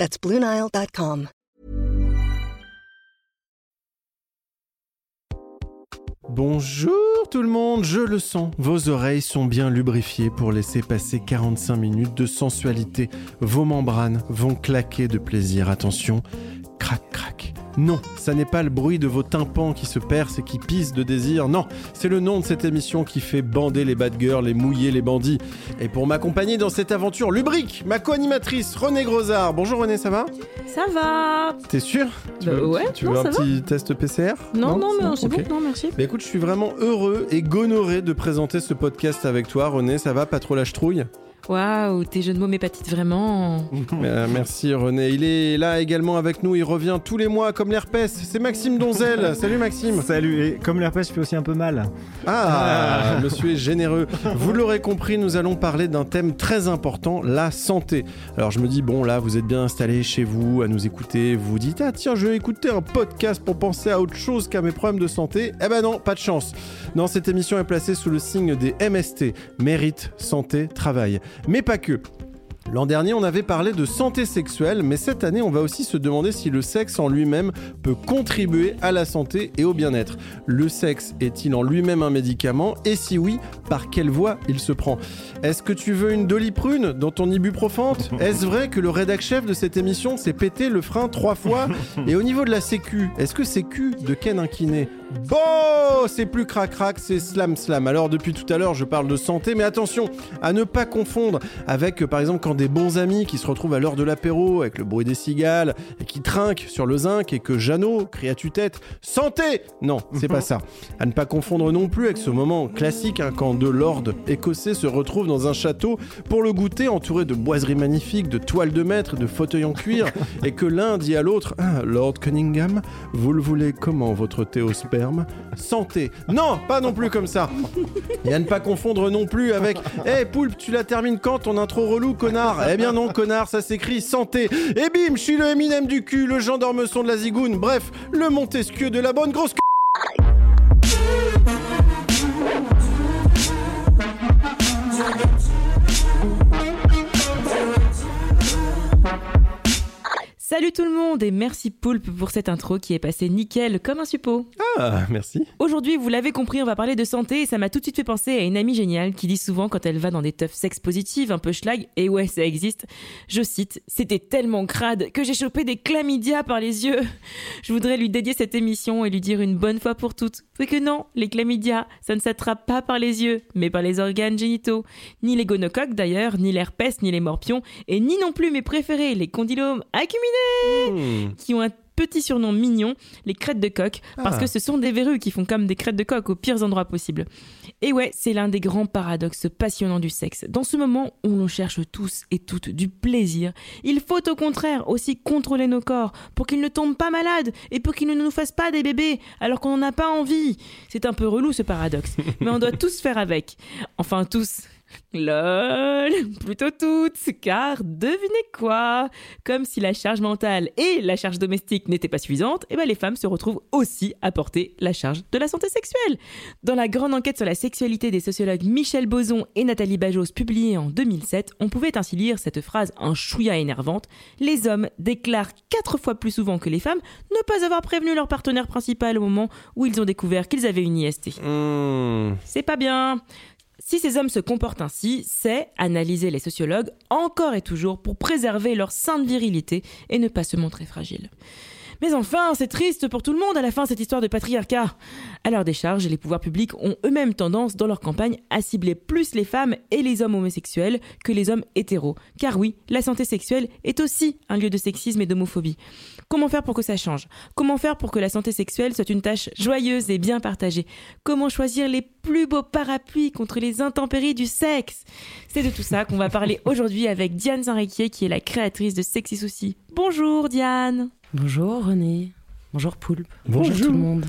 That's BlueNile.com. Bonjour tout le monde, je le sens. Vos oreilles sont bien lubrifiées pour laisser passer 45 minutes de sensualité. Vos membranes vont claquer de plaisir. Attention, crac crac. Non, ça n'est pas le bruit de vos tympans qui se percent et qui pissent de désir. Non, c'est le nom de cette émission qui fait bander les bad girls et mouiller les bandits. Et pour m'accompagner dans cette aventure lubrique, ma co-animatrice René Grosard. Bonjour René, ça va? Ça va T'es sûr Tu Bah veux, ouais, tu non, veux un va. petit test PCR Non, non, mais c'est Ok. bon, non, merci. Bah écoute, je suis vraiment heureux et gonoré de présenter ce podcast avec toi, René. Ça va, pas trop la trouille Waouh, tes jeux de mots m'épatite vraiment. Euh, Merci René. Il est là également avec nous. Il revient tous les mois comme l'herpès. C'est Maxime Donzel. Salut Maxime. Salut, et comme l'herpès fait aussi un peu mal. Ah, monsieur est généreux. Vous l'aurez compris, nous allons parler d'un thème très important, la santé. Alors je me dis, bon là, vous êtes bien installé chez vous à nous écouter. Vous vous dites, ah tiens, je vais écouter un podcast pour penser à autre chose qu'à mes problèmes de santé. Eh ben non, pas de chance. Non, cette émission est placée sous le signe des MST, mérite, santé, travail. Mais pas que. L'an dernier, on avait parlé de santé sexuelle, mais cette année, on va aussi se demander si le sexe en lui-même peut contribuer à la santé et au bien-être. Le sexe est-il en lui-même un médicament? Et si oui, par quelle voie il se prend? Est-ce que tu veux une doliprune dans ton ibuprofante? Est-ce vrai que le rédac chef de cette émission s'est pété le frein trois fois? Et au niveau de la sécu, est-ce que c'est cul de Ken Inquiné Bon, c'est plus crac-crac, c'est slam-slam. Alors depuis tout à l'heure, je parle de santé, mais attention à ne pas confondre avec, euh, par exemple, quand des bons amis qui se retrouvent à l'heure de l'apéro avec le bruit des cigales et qui trinquent sur le zinc et que Jeannot crie à tue-tête Santé! Non, c'est pas ça. À ne pas confondre non plus avec ce moment classique hein, quand deux lords écossais se retrouvent dans un château pour le goûter entouré de boiseries magnifiques, de toiles de maître, de fauteuils en cuir et que l'un dit à l'autre Ah, Lord Cunningham, vous le voulez comment votre thé au sperme Santé! Non, pas non plus comme ça. Et à ne pas confondre non plus avec Eh Poulpe, tu la termines quand ton intro relou, connard? Eh bien non, connard, ça s'écrit santé. Et bim, je suis le Eminem du cul, le gendarmeson de la zigoune, bref, le Montesquieu de la bonne grosse Salut tout le monde et merci Poulpe pour cette intro qui est passée nickel comme un suppôt. Ah, merci Aujourd'hui, vous l'avez compris, on va parler de santé et ça m'a tout de suite fait penser à une amie géniale qui dit souvent quand elle va dans des teufs sex positives, un peu schlag, et ouais, ça existe. Je cite, c'était tellement crade que j'ai chopé des chlamydia par les yeux. Je voudrais lui dédier cette émission et lui dire une bonne fois pour toutes oui que non, les chlamydia, ça ne s'attrape pas par les yeux, mais par les organes génitaux. Ni les gonocoques d'ailleurs, ni l'herpès, ni les morpions, et ni non plus mes préférés, les condylomes acuminés Qui ont un petit surnom mignon, les crêtes de coq, parce Ah. que ce sont des verrues qui font comme des crêtes de coq aux pires endroits possibles. Et ouais, c'est l'un des grands paradoxes passionnants du sexe. Dans ce moment où l'on cherche tous et toutes du plaisir, il faut au contraire aussi contrôler nos corps pour qu'ils ne tombent pas malades et pour qu'ils ne nous fassent pas des bébés alors qu'on n'en a pas envie. C'est un peu relou ce paradoxe, mais on doit tous faire avec. Enfin tous. Lol, plutôt toutes, car devinez quoi Comme si la charge mentale et la charge domestique n'étaient pas suffisantes, et ben les femmes se retrouvent aussi à porter la charge de la santé sexuelle. Dans la grande enquête sur la sexualité des sociologues Michel Boson et Nathalie Bajos publiée en 2007, on pouvait ainsi lire cette phrase un chouïa énervante Les hommes déclarent quatre fois plus souvent que les femmes ne pas avoir prévenu leur partenaire principal au moment où ils ont découvert qu'ils avaient une IST. Hmm. C'est pas bien. Si ces hommes se comportent ainsi, c'est, analyser les sociologues, encore et toujours pour préserver leur sainte virilité et ne pas se montrer fragile. Mais enfin, c'est triste pour tout le monde à la fin cette histoire de patriarcat. À leur décharge, les pouvoirs publics ont eux-mêmes tendance dans leur campagne à cibler plus les femmes et les hommes homosexuels que les hommes hétéros. Car oui, la santé sexuelle est aussi un lieu de sexisme et d'homophobie. Comment faire pour que ça change? Comment faire pour que la santé sexuelle soit une tâche joyeuse et bien partagée? Comment choisir les plus beaux parapluies contre les intempéries du sexe? C'est de tout ça qu'on va parler aujourd'hui avec Diane Saint-Réquier qui est la créatrice de Sexy Souci. Bonjour Diane Bonjour René. Bonjour Poulpe. Bonjour. tout le monde.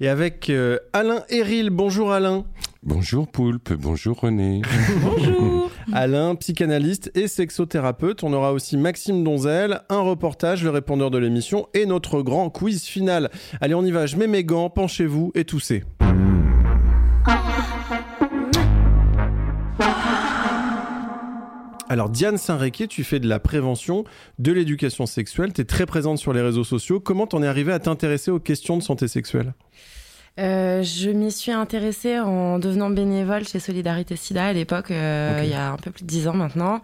Et avec euh, Alain Héril. Bonjour Alain. Bonjour Poulpe, bonjour René. Bonjour. Alain, psychanalyste et sexothérapeute. On aura aussi Maxime Donzel, un reportage, le répondeur de l'émission et notre grand quiz final. Allez, on y va. Je mets mes gants, penchez-vous et toussez. Alors Diane Saint-Réquet, tu fais de la prévention, de l'éducation sexuelle, tu es très présente sur les réseaux sociaux. Comment t'en es arrivée à t'intéresser aux questions de santé sexuelle? Euh, je m'y suis intéressée en devenant bénévole chez Solidarité SIDA à l'époque, euh, il y a un peu plus de 10 ans maintenant.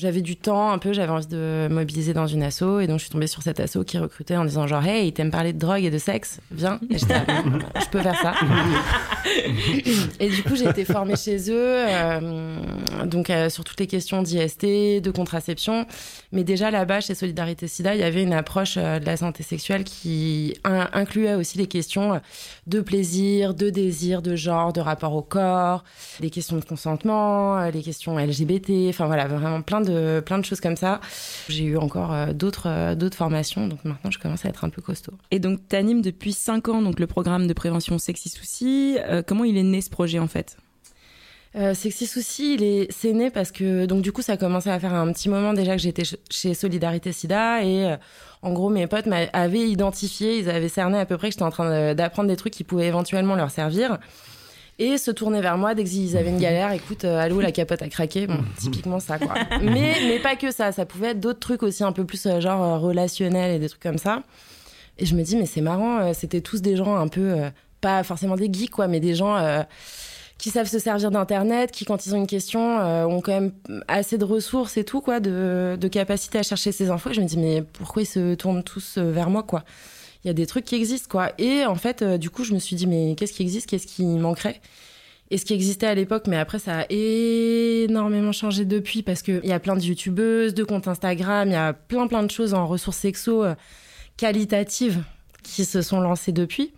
J'avais du temps un peu, j'avais envie de mobiliser dans une asso et donc je suis tombée sur cette asso qui recrutait en disant genre hey, t'aimes parler de drogue et de sexe, viens. Et j'étais je peux faire ça. et du coup j'ai été formée chez eux, euh, donc euh, sur toutes les questions d'IST, de contraception. Mais déjà là-bas chez Solidarité SIDA, il y avait une approche euh, de la santé sexuelle qui in- incluait aussi les questions de plaisir, de désir, de genre, de rapport au corps, les questions de consentement, les questions LGBT, enfin voilà, vraiment plein de, plein de choses comme ça. J'ai eu encore euh, d'autres euh, d'autres formations, donc maintenant je commence à être un peu costaud. Et donc, tu animes depuis 5 ans donc, le programme de prévention Sexy Soucis. Euh, comment il est né ce projet en fait? Euh, Sexy Souci, il est, c'est né parce que, donc du coup, ça a commencé à faire un petit moment déjà que j'étais ch- chez Solidarité SIDA et euh, en gros, mes potes m'a- avaient identifié, ils avaient cerné à peu près que j'étais en train de- d'apprendre des trucs qui pouvaient éventuellement leur servir et se tournaient vers moi dès qu'ils avaient une galère. Écoute, euh, allô, la capote a craqué. Bon, typiquement ça, quoi. Mais, mais pas que ça. Ça pouvait être d'autres trucs aussi un peu plus euh, genre euh, relationnels et des trucs comme ça. Et je me dis, mais c'est marrant, c'était tous des gens un peu, pas forcément des geeks, quoi, mais des gens euh, qui savent se servir d'Internet, qui, quand ils ont une question, euh, ont quand même assez de ressources et tout, quoi, de, de capacité à chercher ces infos. Et je me dis, mais pourquoi ils se tournent tous vers moi, quoi? Il y a des trucs qui existent, quoi. Et en fait, euh, du coup, je me suis dit, mais qu'est-ce qui existe? Qu'est-ce qui manquerait? Et ce qui existait à l'époque, mais après ça a énormément changé depuis parce qu'il y a plein de youtubeuses, de comptes Instagram, il y a plein plein de choses en ressources sexo euh, qualitatives qui se sont lancées depuis.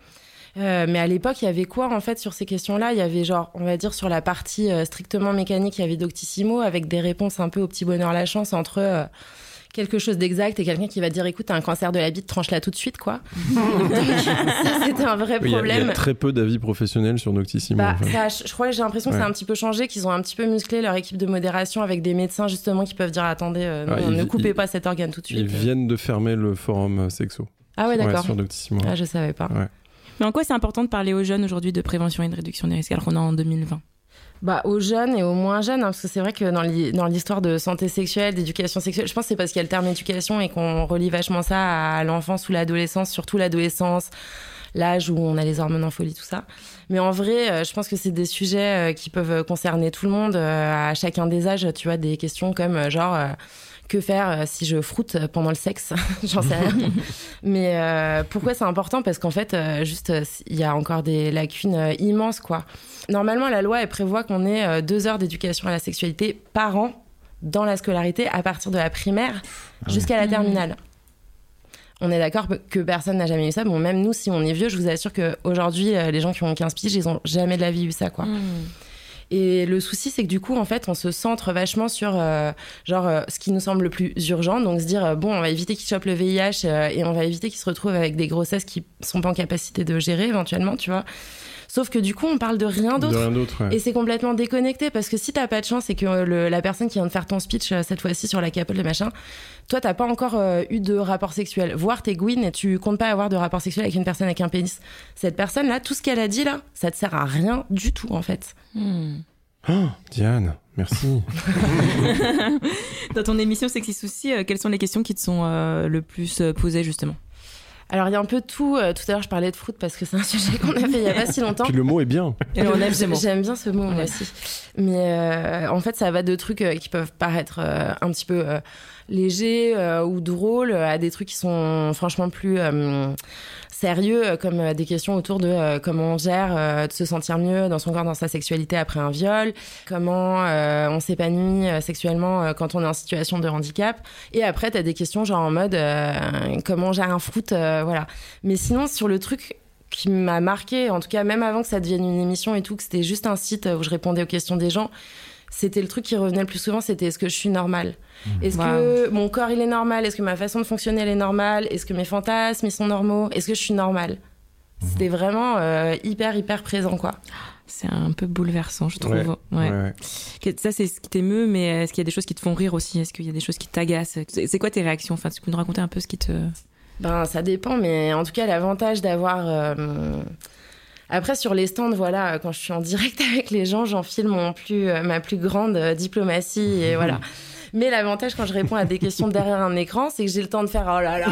Euh, mais à l'époque, il y avait quoi en fait sur ces questions-là? Il y avait genre, on va dire sur la partie strictement mécanique, il y avait Doctissimo avec des réponses un peu au petit bonheur la chance entre quelque chose d'exact et quelqu'un qui va dire écoute, t'as un cancer de la bite, tranche-la tout de suite quoi. C'était un vrai il y problème. Il y, a très peu d'avis professionnels sur Noctissimo. Bah, en fait. ça a- je crois que j'ai l'impression que ça a Ouais. un petit peu changé, qu'ils ont un petit peu musclé leur équipe de modération avec des médecins justement qui peuvent dire attendez, euh, non, Ouais, ils- ne coupez ils- pas cet organe tout de Ils suite. viennent de fermer le forum euh, sexo. Ah ouais, d'accord. sur Noctissimo. ah, je savais pas. Mais en quoi c'est important de parler aux jeunes aujourd'hui de prévention et de réduction des risques alors qu'on est en 2020 Bah, aux jeunes et aux moins jeunes, hein, parce que c'est vrai que dans l'hi- dans l'histoire de santé sexuelle, d'éducation sexuelle, je pense que c'est parce qu'il y a le terme éducation et qu'on relie vachement ça à l'enfance ou l'adolescence, surtout l'adolescence, l'âge où on a les hormones en folie, tout ça. Mais en vrai, euh, je pense que c'est des sujets euh, qui peuvent concerner tout le monde, euh, à chacun des âges, tu vois, des questions comme genre... que faire euh, si je froute pendant le sexe J'en sais rien. Mais euh, pourquoi c'est important? Parce qu'en fait, euh, juste, il y a encore des lacunes immenses, quoi. Normalement, la loi, elle prévoit qu'on ait deux heures d'éducation à la sexualité par an dans la scolarité à partir de la primaire jusqu'à la terminale. On est d'accord que personne n'a jamais eu ça. Bon, même nous, si on est vieux, je vous assure qu'aujourd'hui, les gens qui ont 15 piges, ils ont jamais de la vie eu ça, quoi. Et le souci, c'est que du coup, en fait, on se centre vachement sur euh, genre euh, ce qui nous semble le plus urgent. Donc se dire euh, bon, on va éviter qu'ils chopent le VIH et on va éviter qu'ils se retrouvent avec des grossesses qui sont pas en capacité de gérer éventuellement, tu vois. Sauf que du coup, on parle de rien De d'autre. rien d'autre. ouais. Et c'est complètement déconnecté parce que si t'as pas de chance et que euh, le- la personne qui vient de faire ton speech euh, cette fois-ci sur la capote, le machin, toi t'as pas encore euh, eu de rapport sexuel. Voire t'es Gwyn et tu comptes pas avoir de rapport sexuel avec une personne avec un pénis. Cette personne-là, tout ce qu'elle a dit là, ça te sert à rien du tout en fait. Oh, Diane, merci. Dans ton émission Sexy Souci, quelles sont les questions qui te sont euh, le plus posées justement? Alors il y a un peu de tout. Euh, tout à l'heure je parlais de fruit parce que c'est un sujet qu'on a fait il y a pas si longtemps. Puis le mot est bien. Et on aime ce mot. J'aime bien ce mot moi aussi. Mais euh, en fait, ça va de trucs euh, qui peuvent paraître euh, un petit peu euh, légers euh, ou drôles à des trucs qui sont franchement plus euh, sérieux, euh, comme euh, des questions autour de euh, comment on gère de se sentir mieux dans son corps, dans sa sexualité après un viol, comment on s'épanouit sexuellement quand on est en situation de handicap. Et après, tu as des questions genre en mode comment on gère un fruit, voilà. Mais sinon, sur le truc qui m'a marqué, en tout cas même avant que ça devienne une émission et tout, que c'était juste un site où je répondais aux questions des gens, c'était le truc qui revenait le plus souvent, c'était est-ce que je suis normale Est-ce Wow. que mon corps il est normal Est-ce que ma façon de fonctionner elle est normale Est-ce que mes fantasmes ils sont normaux Est-ce que je suis normale C'était vraiment euh, hyper hyper présent quoi. C'est un peu bouleversant, je trouve. Ouais, Ouais. Ouais, ouais. Que- Ça, c'est ce qui t'émeut, mais est-ce qu'il y a des choses qui te font rire aussi Est-ce qu'il y a des choses qui t'agacent C'est c'est quoi tes réactions Enfin, tu peux nous raconter un peu ce qui te. Ben, ça dépend, mais en tout cas, l'avantage d'avoir. euh, Après, sur les stands, voilà, quand je suis en direct avec les gens, j'enfile mon plus, euh, ma plus grande euh, diplomatie et voilà. Mais l'avantage quand je réponds à des questions derrière un écran, c'est que j'ai le temps de faire oh là là,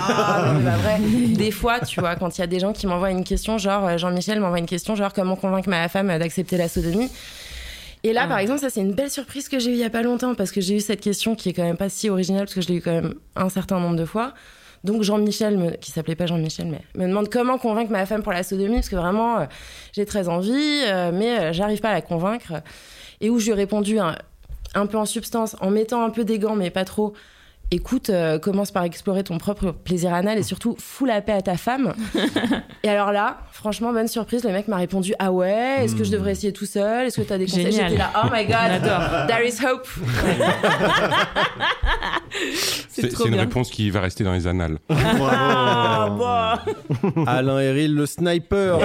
mais pas vrai. Des fois, tu vois, quand il y a des gens qui m'envoient une question, genre euh, Jean-Michel m'envoie une question, genre comment convaincre ma femme d'accepter la sodomie? Et là, Ah. par exemple, ça c'est une belle surprise que j'ai eue il y a pas longtemps parce que j'ai eu cette question qui est quand même pas si originale parce que je l'ai eu quand même un certain nombre de fois. Donc Jean-Michel, me- qui s'appelait pas Jean-Michel, mais me demande comment convaincre ma femme pour la sodomie parce que vraiment euh, j'ai très envie, euh, mais euh, j'arrive pas à la convaincre. Et où je lui ai répondu un, un peu en substance, en mettant un peu des gants, mais pas trop. Écoute, euh, commence par explorer ton propre plaisir anal et surtout fous la paix à ta femme. et alors là, franchement, bonne surprise, le mec m'a répondu Ah ouais, est-ce que je devrais essayer tout seul? Est-ce que t'as des conseils? J'étais là, oh my god, there is hope. C'est C'est trop c'est une bien. réponse qui va rester dans les annales. Ah, bon. Alain Héril, le sniper.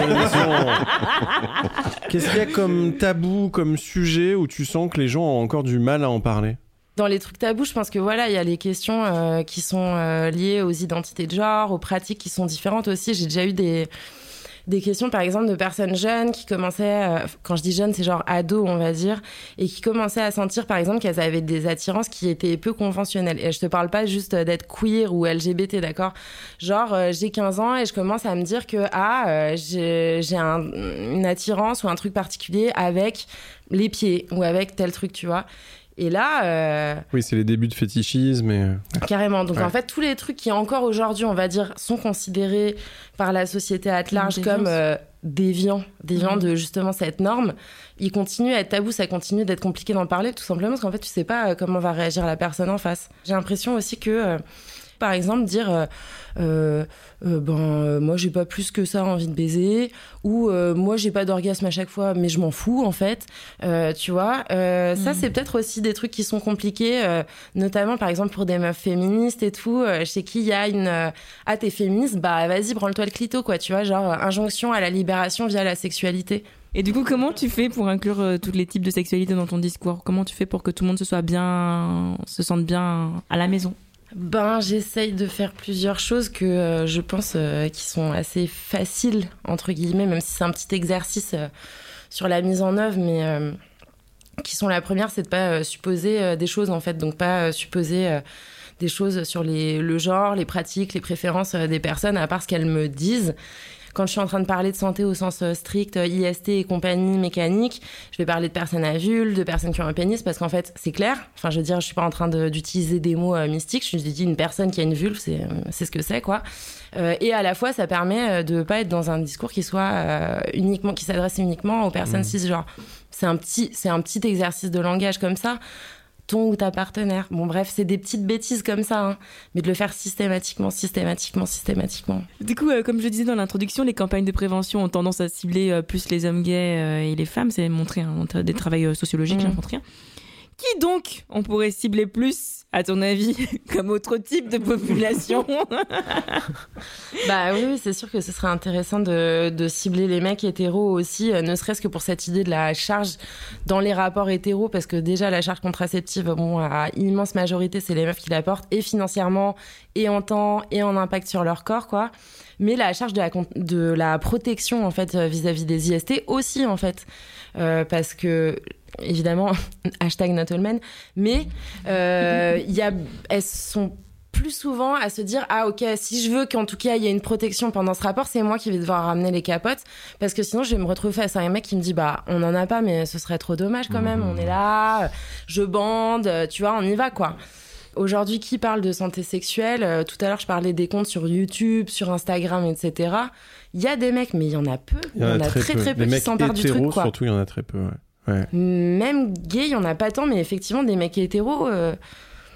Qu'est-ce qu'il y a comme tabou, comme sujet où tu sens que les gens ont encore du mal à en parler? Dans les trucs tabous, je pense que voilà, il y a les questions euh, qui sont euh, liées aux identités de genre, aux pratiques qui sont différentes aussi. J'ai déjà eu des des questions, par exemple, de personnes jeunes qui commençaient, euh, quand je dis jeunes, c'est genre ados, on va dire, et qui commençaient à sentir, par exemple, qu'elles avaient des attirances qui étaient peu conventionnelles. Et je te parle pas juste d'être queer ou LGBT, d'accord? Genre, j'ai 15 ans et je commence à me dire que, ah, euh, j'ai j'ai un- une attirance ou un truc particulier avec les pieds ou avec tel truc, tu vois et là, euh, Oui, c'est les débuts de fétichisme et... carrément. Donc Ouais. en fait, tous les trucs qui encore aujourd'hui, on va dire, sont considérés par la société à large comme euh, déviants, déviants Mhm. de justement cette norme, ils continuent à être tabous, ça continue d'être compliqué d'en parler, tout simplement parce qu'en fait, tu sais pas euh, comment va réagir la personne en face. J'ai l'impression aussi que, euh, par exemple, dire euh, euh, euh, ben euh, moi j'ai pas plus que ça envie de baiser ou euh, moi j'ai pas d'orgasme à chaque fois mais je m'en fous en fait. Euh, tu vois ça Mhm. c'est peut-être aussi des trucs qui sont compliqués notamment par exemple pour des meufs féministes et tout chez qui il y a une ah t'es féministe bah vas-y branle-toi le clito quoi tu vois genre injonction à la libération via la sexualité. Et du coup, comment tu fais pour inclure euh, tous les types de sexualité dans ton discours? Comment tu fais pour que tout le monde se soit bien, se sente bien à la maison? Ben, j'essaye de faire plusieurs choses que euh, je pense euh, qui sont assez faciles, entre guillemets, même si c'est un petit exercice euh, sur la mise en œuvre, mais qui sont la première, c'est de pas supposer des choses, en fait. Donc, pas supposer des choses sur les, le genre, les pratiques, les préférences des personnes, à part ce qu'elles me disent. Quand je suis en train de parler de santé au sens euh, strict, euh, IST et compagnie mécanique, je vais parler de personnes à vulve, de personnes qui ont un pénis, parce qu'en fait, c'est clair. Enfin, je veux dire, je suis pas en train de- d'utiliser des mots euh, mystiques. Je dis une personne qui a une vulve, c'est ce que c'est, quoi. Euh, et à la fois, ça permet de pas être dans un discours qui soit euh, uniquement, qui s'adresse uniquement aux personnes cisgenres. C'est un petit, c'est un petit exercice de langage comme ça. Ton ou ta partenaire. Bon, bref, c'est des petites bêtises comme ça, hein. mais de le faire systématiquement, systématiquement, systématiquement. Du coup, euh, comme je disais dans l'introduction, les campagnes de prévention ont tendance à cibler euh, plus les hommes gays euh, et les femmes. C'est montré hein, des travaux sociologiques, Mhm. j'ai montré. Qui donc on pourrait cibler plus, à ton avis, comme autre type de population Bah oui, c'est sûr que ce serait intéressant de, de cibler les mecs hétéros aussi, euh, ne serait-ce que pour cette idée de la charge dans les rapports hétéros, parce que déjà la charge contraceptive, bon, à immense majorité, c'est les meufs qui la portent, et financièrement, et en temps, et en impact sur leur corps, quoi. Mais la charge de la, de la protection, en fait, euh, vis-à-vis des IST aussi, en fait. Euh, parce que, évidemment, hashtag not all men, mais euh, y a, elles sont plus souvent à se dire ah ok si je veux qu'en tout cas il y ait une protection pendant ce rapport c'est moi qui vais devoir ramener les capotes parce que sinon je vais me retrouver face à un mec qui me dit bah on en a pas mais ce serait trop dommage quand même on est là je bande tu vois on y va quoi Aujourd'hui, qui parle de santé sexuelle Euh, Tout à l'heure, je parlais des comptes sur YouTube, sur Instagram, etc. Il y a des mecs, mais il y en a peu. Il y en a très, peu. très peu les qui s'emparent du truc, quoi. surtout, il y en a très peu. Ouais. Ouais. Même gay, il y en a pas tant, mais effectivement, des mecs hétéros, euh,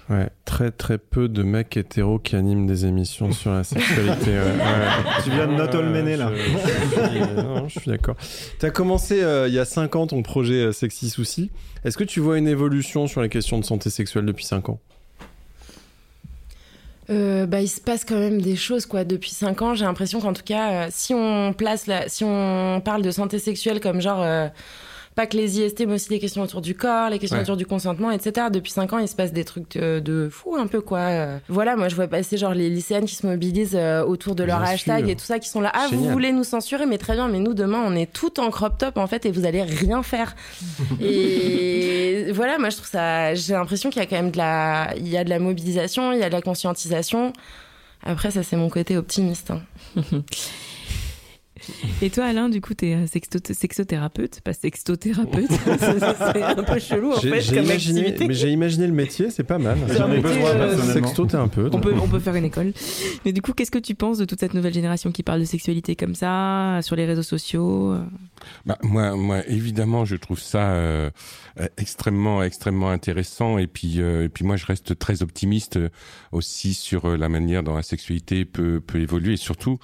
Ouais, très très peu de mecs hétéros qui animent des émissions sur la sexualité. ouais, ouais. Tu viens de not all mener, là. Je, je- non, je suis d'accord. Tu as commencé euh, il y a 5 ans ton projet euh, Sexy Souci. Est-ce que tu vois une évolution sur les questions de santé sexuelle depuis 5 ans? Euh, bah, il se passe quand même des choses quoi. Depuis 5 ans, j'ai l'impression qu'en tout cas, euh, si on place la... si on parle de santé sexuelle comme genre euh, pas que les IST, mais aussi les questions autour du corps, les questions Ouais. autour du consentement, etc. Depuis 5 ans, il se passe des trucs de, de fou un peu quoi. Euh, Voilà, moi je vois passer genre les lycéennes qui se mobilisent euh, autour de leur Bien hashtag sûr. et tout ça, qui sont là. Ah, vous voulez nous censurer, mais très bien, mais nous demain on est tout en crop top en fait et vous allez rien faire. et voilà, moi je trouve ça. J'ai l'impression qu'il y a quand même de la, il y a de la mobilisation, il y a de la conscientisation. Après, ça, c'est mon côté optimiste. hein. Et toi, Alain, du coup, t'es euh, sexto- sexothérapeute, pas sextothérapeute. C'est- un peu chelou, en J'ai fait, j'ai comme imaginé, activité. mais j'ai imaginé le métier, c'est pas mal. J'en ai besoin, euh. On peut, on peut faire une école. Mais du coup, qu'est-ce que tu penses de toute cette nouvelle génération qui parle de sexualité comme ça, sur les réseaux sociaux? Bah, moi, moi, évidemment, je trouve ça euh, extrêmement, extrêmement intéressant. Et puis, euh, et puis, moi, je reste très optimiste aussi sur la manière dont la sexualité peut, peut évoluer, et surtout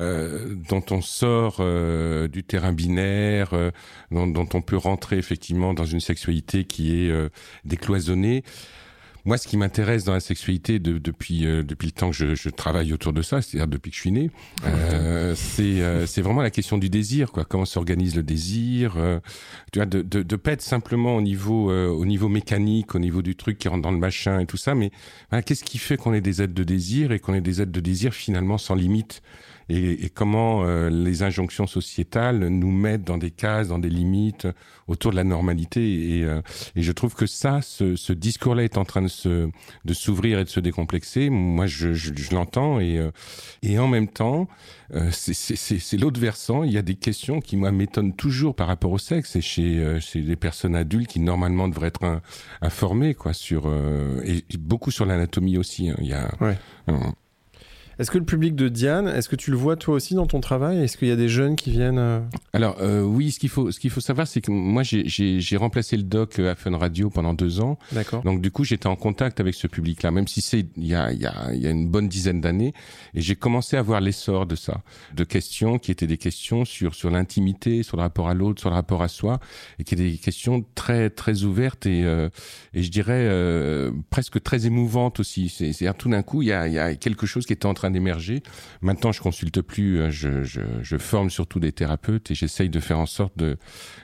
euh, dont on sort euh, du terrain binaire, euh, dont, dont on peut rentrer effectivement dans une sexualité qui est euh, décloisonnée. Moi, ce qui m'intéresse dans la sexualité de- depuis euh, depuis le temps que je, je travaille autour de ça, c'est-à-dire depuis que je suis né, c'est c'est vraiment la question du désir, quoi. Comment s'organise le désir Tu vois, de, de de pas être simplement au niveau au niveau mécanique, au niveau du truc qui rentre dans le machin et tout ça, mais voilà, qu'est-ce qui fait qu'on est des êtres de désir et qu'on est des êtres de désir finalement sans limite? Et, et comment euh, les injonctions sociétales nous mettent dans des cases, dans des limites euh, autour de la normalité. Et, euh, et je trouve que ça, ce, ce discours-là est en train de se de s'ouvrir et de se décomplexer. Moi, je, je, je l'entends et euh, et en même temps, euh, c'est- l'autre versant. Il y a des questions qui moi m'étonnent toujours par rapport au sexe et chez euh, chez les personnes adultes qui normalement devraient être in- informées quoi sur euh, et, et beaucoup sur l'anatomie aussi. hein. Il y a Ouais. Euh, Est-ce que le public de Diane, est-ce que tu le vois toi aussi dans ton travail? Est-ce qu'il y a des jeunes qui viennent euh, Alors euh, oui, ce qu'il faut, ce qu'il faut savoir, c'est que moi j'ai- remplacé le doc à Fun Radio pendant deux ans. D'accord. Donc du coup, j'étais en contact avec ce public-là, même si c'est il y a, il y, a, il y a une bonne dizaine d'années, et j'ai commencé à voir l'essor de ça, de questions qui étaient des questions sur sur l'intimité, sur le rapport à l'autre, sur le rapport à soi, et qui étaient des questions très très ouvertes et euh, et je dirais euh, presque très émouvantes aussi. C'est- C'est-à-dire tout d'un coup, il y a, il y a quelque chose qui était en train d'émerger. Maintenant, je consulte plus, euh, je, je, je forme surtout des thérapeutes et j'essaye de faire en sorte de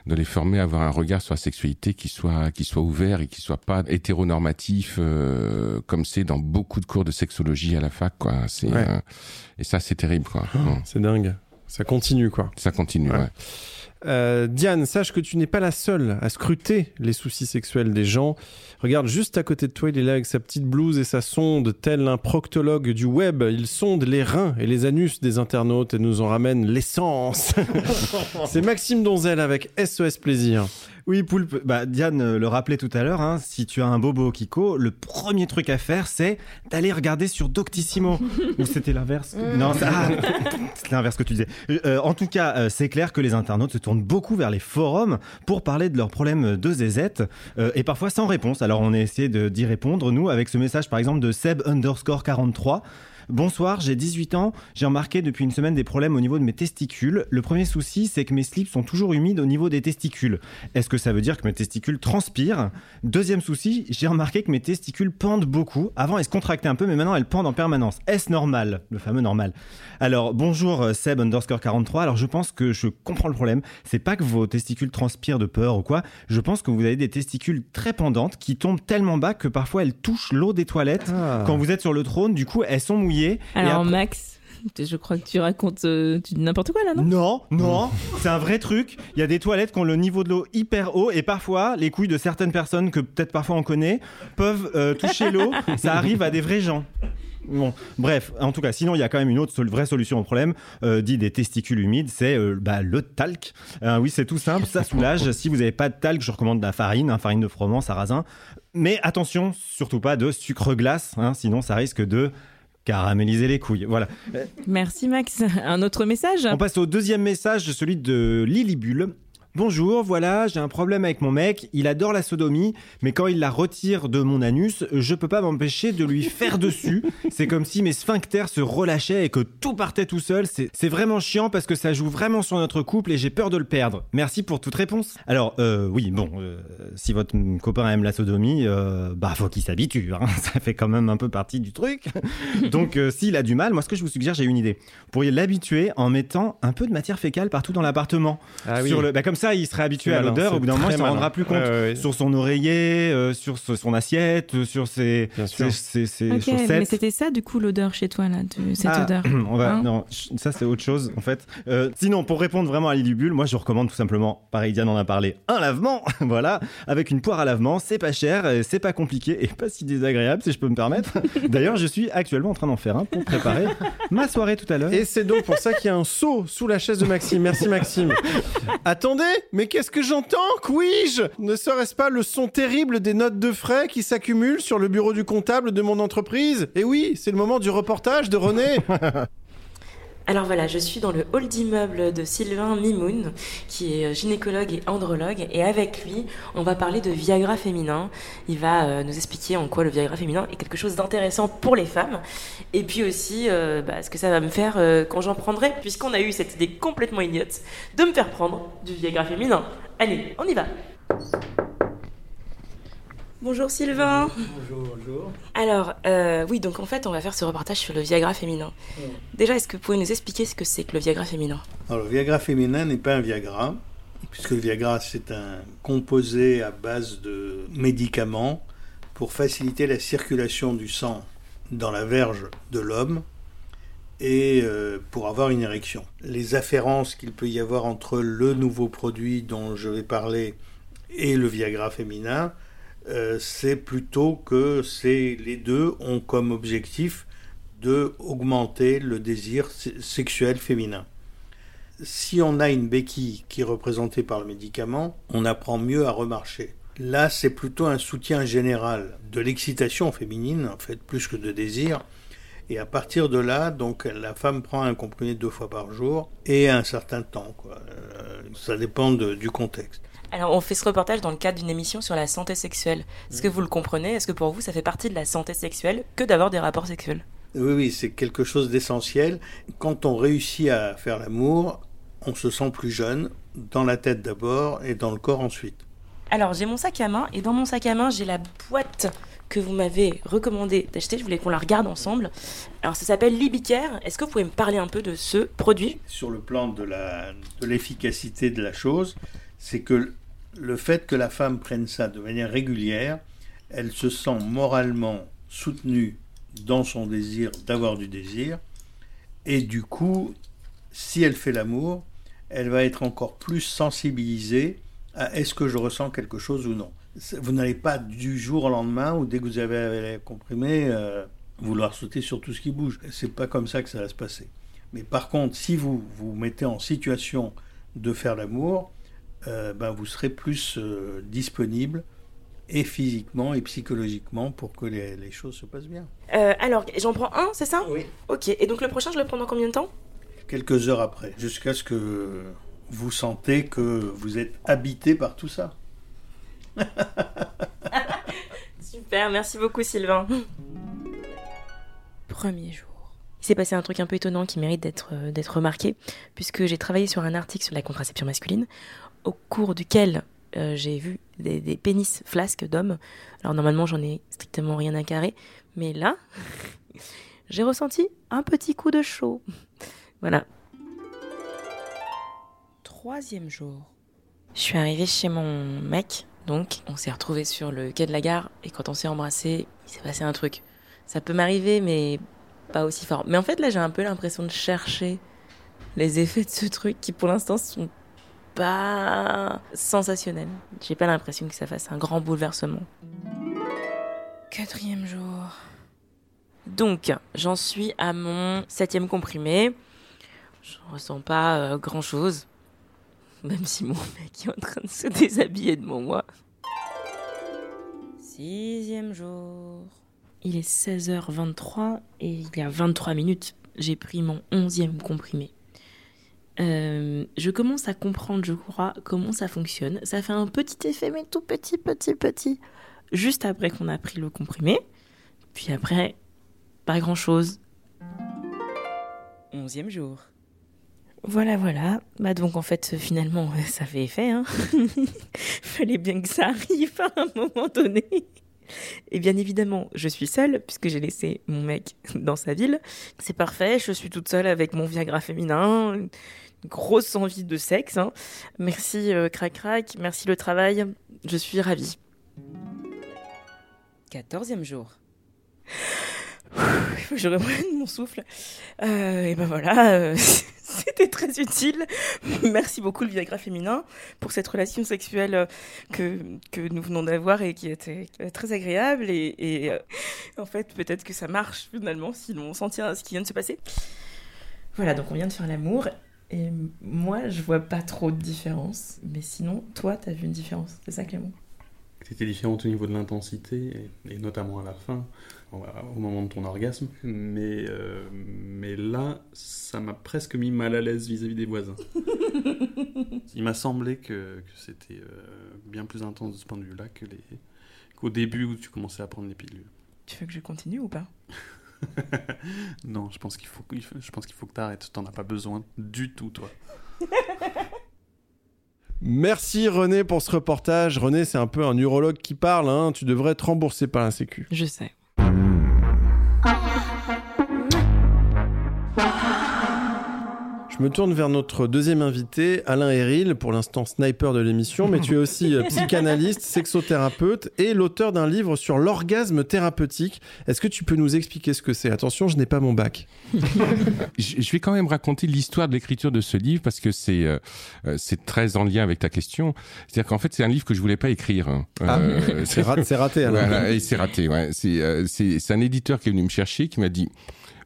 de les former à avoir un regard sur la sexualité qui soit qui soit ouvert et qui soit pas hétéronormatif euh, comme c'est dans beaucoup de cours de sexologie à la fac quoi c'est Ouais. euh, et ça c'est terrible quoi C'est dingue. Ça continue quoi. ça continue Ouais. ouais. Euh, Diane, sache que tu n'es pas la seule à scruter les soucis sexuels des gens. Regarde, juste à côté de toi, il est là avec sa petite blouse et sa sonde, tel un proctologue du web. Il sonde les reins et les anus des internautes et nous en ramène l'essence. C'est Maxime Donzel avec SOS Plaisir. Oui, Poulpe, bah, Diane euh, le rappelait tout à l'heure, hein, si tu as un bobo Kiko, le premier truc à faire, c'est d'aller regarder sur Doctissimo. Ou c'était l'inverse Non, ça- ah, c'est l'inverse que tu disais. Euh, en tout cas, euh, c'est clair que les internautes se tournent beaucoup vers les forums pour parler de leurs problèmes de zézette, euh, et parfois sans réponse. Alors on a essayé d'y répondre, nous, avec ce message par exemple de Seb underscore 43. Bonsoir, j'ai 18 ans. J'ai remarqué depuis une semaine des problèmes au niveau de mes testicules. Le premier souci, c'est que mes slips sont toujours humides au niveau des testicules. Est-ce que ça veut dire que mes testicules transpirent? Deuxième souci, j'ai remarqué que mes testicules pendent beaucoup. Avant, elles se contractaient un peu, mais maintenant, elles pendent en permanence. Est-ce normal? Le fameux normal. Alors, bonjour euh, Seb underscore 43. Alors, je pense que je comprends le problème. C'est pas que vos testicules transpirent de peur ou quoi. Je pense que vous avez des testicules très pendantes qui tombent tellement bas que parfois elles touchent l'eau des toilettes. Ah. Quand vous êtes sur le trône, du coup, elles sont mouillées. Alors, après- Max, je crois que tu racontes euh, tu dis n'importe quoi là, non? Non, non, c'est un vrai truc. Il y a des toilettes qui ont le niveau de l'eau hyper haut et parfois les couilles de certaines personnes que peut-être parfois on connaît peuvent euh, toucher l'eau. Ça arrive à des vrais gens. Bon, bref, en tout cas, sinon il y a quand même une autre sol- vraie solution au problème, euh, dit des testicules humides, c'est euh, bah, le talc. Euh, oui, c'est tout simple, ça soulage. si vous n'avez pas de talc, je recommande de la farine, hein, farine de froment, sarrasin. Mais attention, surtout pas de sucre glace, hein, sinon ça risque de caraméliser les couilles. Voilà. Merci Max. Un autre message? On passe au deuxième message, celui de Lilibule. Bonjour, voilà, j'ai un problème avec mon mec, il adore la sodomie, mais quand il la retire de mon anus, je peux pas m'empêcher de lui faire dessus. C'est comme si mes sphincters se relâchaient et que tout partait tout seul. C'est vraiment chiant parce que ça joue vraiment sur notre couple et j'ai peur de le perdre. Merci pour toute réponse. Alors, euh, oui, bon, euh, si votre copain aime la sodomie, euh, bah faut qu'il s'habitue, hein. ça fait quand même un peu partie du truc. Donc, euh, s'il a du mal, moi ce que je vous suggère, j'ai une idée. Vous pourriez l'habituer en mettant un peu de matière fécale partout dans l'appartement. Ah oui. Sur le, bah, comme ça, il serait habitué à l'odeur. Au bout d'un moment, il s'en rendra plus compte. Ouais, ouais, ouais. Sur son oreiller, euh, sur ce- son assiette, euh, sur ses, Bien sûr. ses, ses- ses Ok, mais c'était ça du coup l'odeur chez toi là, de cette Ah, odeur. on va, Hein non, ça c'est autre chose en fait. Euh, sinon, pour répondre vraiment à Lilibule, moi je recommande tout simplement, pareil, Diane en a parlé, un lavement, voilà, avec une poire à lavement, c'est pas cher, c'est pas compliqué et pas si désagréable si je peux me permettre. D'ailleurs, je suis actuellement en train d'en faire un pour préparer ma soirée tout à l'heure. Et c'est donc pour ça qu'il y a un seau sous la chaise de Maxime. Merci Maxime. Attendez, mais qu'est-ce que j'entends Couis-je Ne serait-ce pas le son terrible des notes de frais qui s'accumulent sur le bureau du comptable de mon entreprise? Et oui, c'est le moment du reportage de René. Alors voilà, je suis dans le hall d'immeuble de Sylvain Mimoun, qui est euh, gynécologue et andrologue, et avec lui, on va parler de Viagra féminin. Il va euh, nous expliquer en quoi le Viagra féminin est quelque chose d'intéressant pour les femmes, et puis aussi euh, bah, ce que ça va me faire quand j'en prendrai, puisqu'on a eu cette idée complètement idiote de me faire prendre du Viagra féminin. Allez, on y va Bonjour Sylvain Bonjour, bonjour. Alors, euh, oui, donc en fait, on va faire ce reportage sur le Viagra féminin. Déjà, est-ce que vous pouvez nous expliquer ce que c'est que le Viagra féminin? Alors, le Viagra féminin n'est pas un Viagra, puisque le Viagra, c'est un composé à base de médicaments pour faciliter la circulation du sang dans la verge de l'homme et euh, pour avoir une érection. Les afférences qu'il peut y avoir entre le nouveau produit dont je vais parler et le Viagra féminin, euh, c'est plutôt que les deux ont comme objectif de augmenter le désir se- sexuel féminin. Si on a une béquille qui est représentée par le médicament, on apprend mieux à remarcher. Là, c'est plutôt un soutien général de l'excitation féminine, en fait, plus que de désir. Et à partir de là, donc, la femme prend un comprimé deux fois par jour et un certain temps. Euh, ça dépend du contexte. Alors, on fait ce reportage dans le cadre d'une émission sur la santé sexuelle. Est-ce que vous le comprenez? Est-ce que pour vous, ça fait partie de la santé sexuelle que d'avoir des rapports sexuels? Oui, oui, c'est quelque chose d'essentiel. Quand on réussit à faire l'amour, on se sent plus jeune, dans la tête d'abord et dans le corps ensuite. Alors, j'ai mon sac à main, et dans mon sac à main, j'ai la boîte que vous m'avez recommandé d'acheter. Je voulais qu'on la regarde ensemble. Alors, ça s'appelle Libicare. Est-ce que vous pouvez me parler un peu de ce produit? Sur le plan de la- de l'efficacité de la chose, c'est que le fait que la femme prenne ça de manière régulière, elle se sent moralement soutenue dans son désir d'avoir du désir, et du coup, si elle fait l'amour, elle va être encore plus sensibilisée à est-ce que je ressens quelque chose ou non. Vous n'allez pas du jour au lendemain ou dès que vous avez comprimé euh, vouloir sauter sur tout ce qui bouge. C'est pas comme ça que ça va se passer. Mais par contre, si vous vous mettez en situation de faire l'amour, euh, ben vous serez plus euh, disponible et physiquement et psychologiquement pour que les, les choses se passent bien. Euh, Alors, j'en prends un, c'est ça? Oui. Ok, et donc le prochain, je le prends dans combien de temps? Quelques heures après, jusqu'à ce que vous sentez que vous êtes habité par tout ça. Super, merci beaucoup Sylvain. Premier jour. Il s'est passé un truc un peu étonnant qui mérite d'être euh, d'être remarqué, puisque j'ai travaillé sur un article sur la contraception masculine, au cours duquel euh, j'ai vu des, des pénis flasques d'hommes. Alors normalement j'en ai strictement rien à carrer, mais là, j'ai ressenti un petit coup de chaud. Voilà. Troisième jour. Je suis arrivée chez mon mec, donc on s'est retrouvés sur le quai de la gare et quand on s'est embrassé, il s'est passé un truc. Ça peut m'arriver, mais pas aussi fort. Mais en fait, là, j'ai un peu l'impression de chercher les effets de ce truc qui, pour l'instant, sont pas sensationnels. J'ai pas l'impression que ça fasse un grand bouleversement. Quatrième jour. Donc, j'en suis à mon septième comprimé. Je ressens pas grand chose. Même si mon mec est en train de se déshabiller devant moi. Sixième jour. Il est 16h23 et il y a 23 minutes, j'ai pris mon onzième comprimé. Euh, je commence à comprendre, je crois, comment ça fonctionne. Ça fait un petit effet, mais tout petit, petit, petit, juste après qu'on a pris le comprimé. Puis après, pas grand-chose. Onzième jour. Voilà, voilà. Bah donc en fait, finalement, ça fait effet. Hein Fallait bien que ça arrive à un moment donné. Et bien évidemment, je suis seule puisque j'ai laissé mon mec dans sa ville. C'est parfait, je suis toute seule avec mon Viagra féminin, une grosse envie de sexe. hein. Merci euh, crac crac, merci le travail, je suis ravie. Quatorzième jour. Il faut que je reprenne mon souffle. Euh, et ben voilà, euh, c'était très utile. Merci beaucoup le Viagra féminin pour cette relation sexuelle euh, que, que nous venons d'avoir et qui était très agréable. Et, euh, en fait, peut-être que ça marche finalement, sinon on s'en tient à ce qui vient de se passer. Voilà, donc on vient de faire l'amour. Et moi, je vois pas trop de différence. Mais sinon, toi, t'as vu une différence. C'est ça, Clément? C'était différente au niveau de l'intensité, et notamment à la fin, au, moment de ton orgasme. Mais, euh, mais là, ça m'a presque mis mal à l'aise vis-à-vis des voisins. Il m'a semblé que, que c'était euh, bien plus intense de ce point de vue-là que les- qu'au début où tu commençais à prendre les pilules. Tu veux que je continue ou pas? Non, je pense qu'il faut, je pense qu'il faut que t'arrêtes. T'en as pas besoin du tout, toi. Merci René pour ce reportage. René, c'est un peu un urologue qui parle. hein. Tu devrais être remboursé par la Sécu. Je sais. Je me tourne vers notre deuxième invité, Alain Héril, pour l'instant sniper de l'émission, mais tu es aussi euh, psychanalyste, sexothérapeute et l'auteur d'un livre sur l'orgasme thérapeutique. Est-ce que tu peux nous expliquer ce que c'est? Attention, je n'ai pas mon bac. Je vais quand même raconter l'histoire de l'écriture de ce livre parce que c'est euh, euh, c'est très en lien avec ta question. C'est-à-dire qu'en fait, c'est un livre que je voulais pas écrire. hein. Ah, Euh, c'est ra- c'est raté. Voilà, et c'est raté. Ouais. C'est euh, c'est c'est un éditeur qui est venu me chercher qui m'a dit